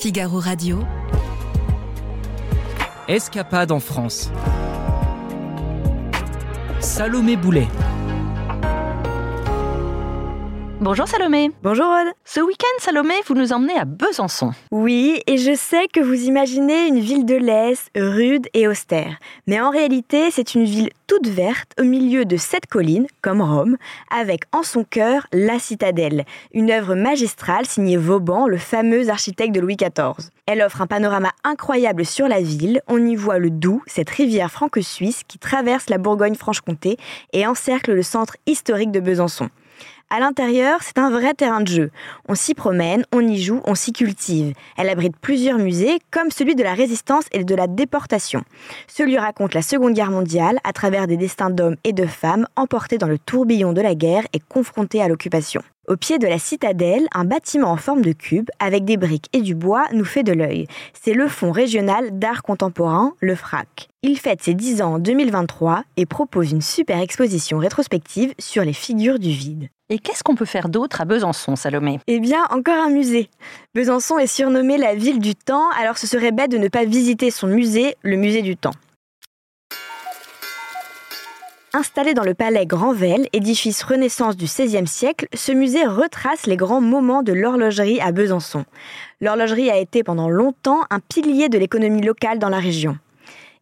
Figaro Radio. Escapade en France. Salomé Boulet. Bonjour Salomé. Bonjour Aude. Ce week-end, Salomé, vous nous emmenez à Besançon. Oui, et je sais que vous imaginez une ville de l'Est, rude et austère. Mais en réalité, c'est une ville toute verte au milieu de sept collines, comme Rome, avec en son cœur la citadelle, une œuvre magistrale signée Vauban, le fameux architecte de Louis XIV. Elle offre un panorama incroyable sur la ville. On y voit le Doubs, cette rivière franco-suisse qui traverse la Bourgogne-Franche-Comté et encercle le centre historique de Besançon. À l'intérieur, c'est un vrai terrain de jeu. On s'y promène, on y joue, on s'y cultive. Elle abrite plusieurs musées, comme celui de la résistance et de la déportation. Celui raconte la Seconde Guerre mondiale à travers des destins d'hommes et de femmes emportés dans le tourbillon de la guerre et confrontés à l'occupation. Au pied de la citadelle, un bâtiment en forme de cube avec des briques et du bois nous fait de l'œil. C'est le Fonds régional d'art contemporain, le FRAC. Il fête ses 10 ans en 2023 et propose une super exposition rétrospective sur les figures du vide. Et qu'est-ce qu'on peut faire d'autre à Besançon, Salomé? Eh bien, encore un musée. Besançon est surnommée la ville du temps, alors ce serait bête de ne pas visiter son musée, le musée du temps. Installé dans le palais Granvelle, édifice Renaissance du XVIe siècle, ce musée retrace les grands moments de l'horlogerie à Besançon. L'horlogerie a été pendant longtemps un pilier de l'économie locale dans la région.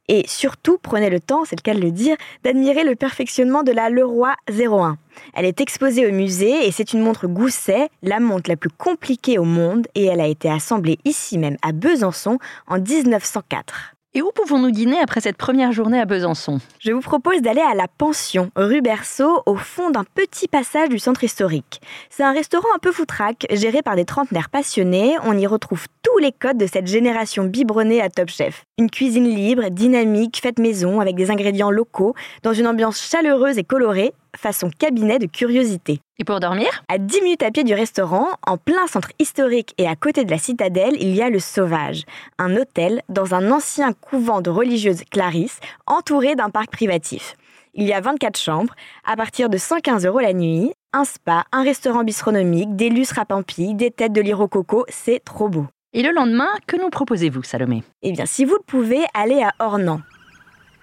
Et surtout, prenez le temps, c'est le cas de le dire, d'admirer le perfectionnement de la Leroy 01. Elle est exposée au musée et c'est une montre Gousset, la montre la plus compliquée au monde, et elle a été assemblée ici même à Besançon en 1904. Et où pouvons-nous dîner après cette première journée à Besançon? Je vous propose d'aller à la pension, rue Berceau, au fond d'un petit passage du centre historique. C'est un restaurant un peu foutraque, géré par des trentenaires passionnés. On y retrouve tous les codes de cette génération biberonnée à Top Chef. Une cuisine libre, dynamique, faite maison, avec des ingrédients locaux, dans une ambiance chaleureuse et colorée, façon cabinet de curiosité. Et pour dormir? À 10 minutes à pied du restaurant, en plein centre historique et à côté de la citadelle, il y a le Sauvage, un hôtel dans un ancien couvent de religieuses Clarisse, entouré d'un parc privatif. Il y a 24 chambres, à partir de 115 euros la nuit, un spa, un restaurant bistronomique, des lustres à pampi, des têtes de coco, c'est trop beau. Et le lendemain, que nous proposez-vous, Salomé? Eh bien, si vous le pouvez, allez à Ornans.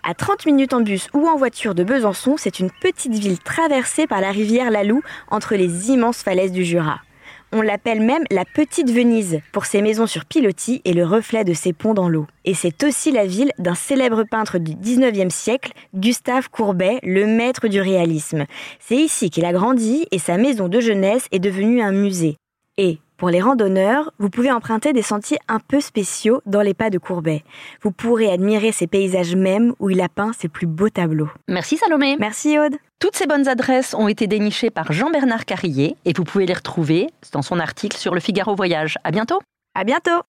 À 30 minutes en bus ou en voiture de Besançon, c'est une petite ville traversée par la rivière Lalou entre les immenses falaises du Jura. On l'appelle même la Petite Venise pour ses maisons sur pilotis et le reflet de ses ponts dans l'eau. Et c'est aussi la ville d'un célèbre peintre du 19e siècle, Gustave Courbet, le maître du réalisme. C'est ici qu'il a grandi et sa maison de jeunesse est devenue un musée. Et pour les randonneurs, vous pouvez emprunter des sentiers un peu spéciaux dans les pas de Courbet. Vous pourrez admirer ces paysages même où il a peint ses plus beaux tableaux. Merci Salomé. Merci Aude. Toutes ces bonnes adresses ont été dénichées par Jean-Bernard Carrier et vous pouvez les retrouver dans son article sur le Figaro Voyage. À bientôt. À bientôt.